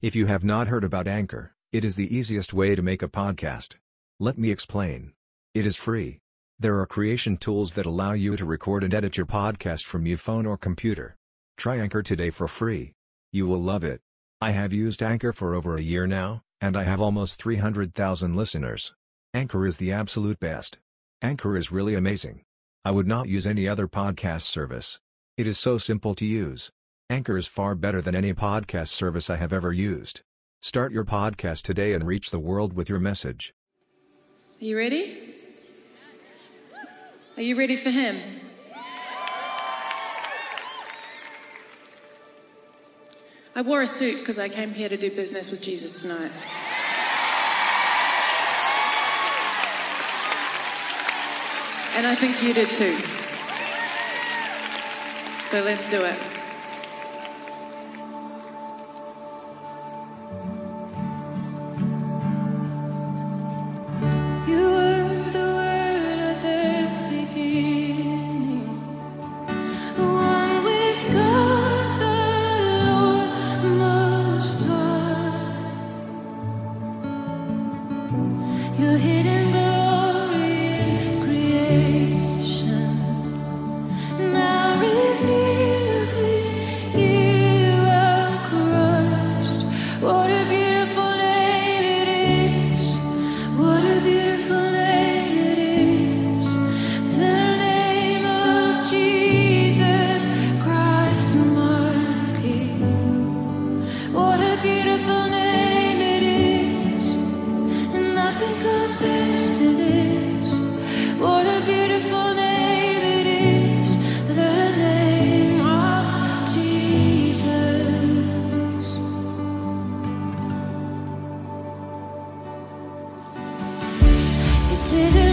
If you have not heard about Anchor, it is the easiest way to make a podcast. Let me explain. It is free. There are creation tools that allow you to record and edit your podcast from your phone or computer. Try Anchor today for free. You will love it. I have used Anchor for over a year now, and I have almost 300,000 listeners. Anchor is the absolute best. Anchor is really amazing. I would not use any other podcast service. It is so simple to use. Anchor is far better than any podcast service I have ever used. Start your podcast today and reach the world with your message. Are you ready? Are you ready for him? I wore a suit because I came here to do business with Jesus tonight. And I think you did too. So let's do it. You didn't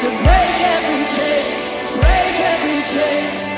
to break every chain, break every chain.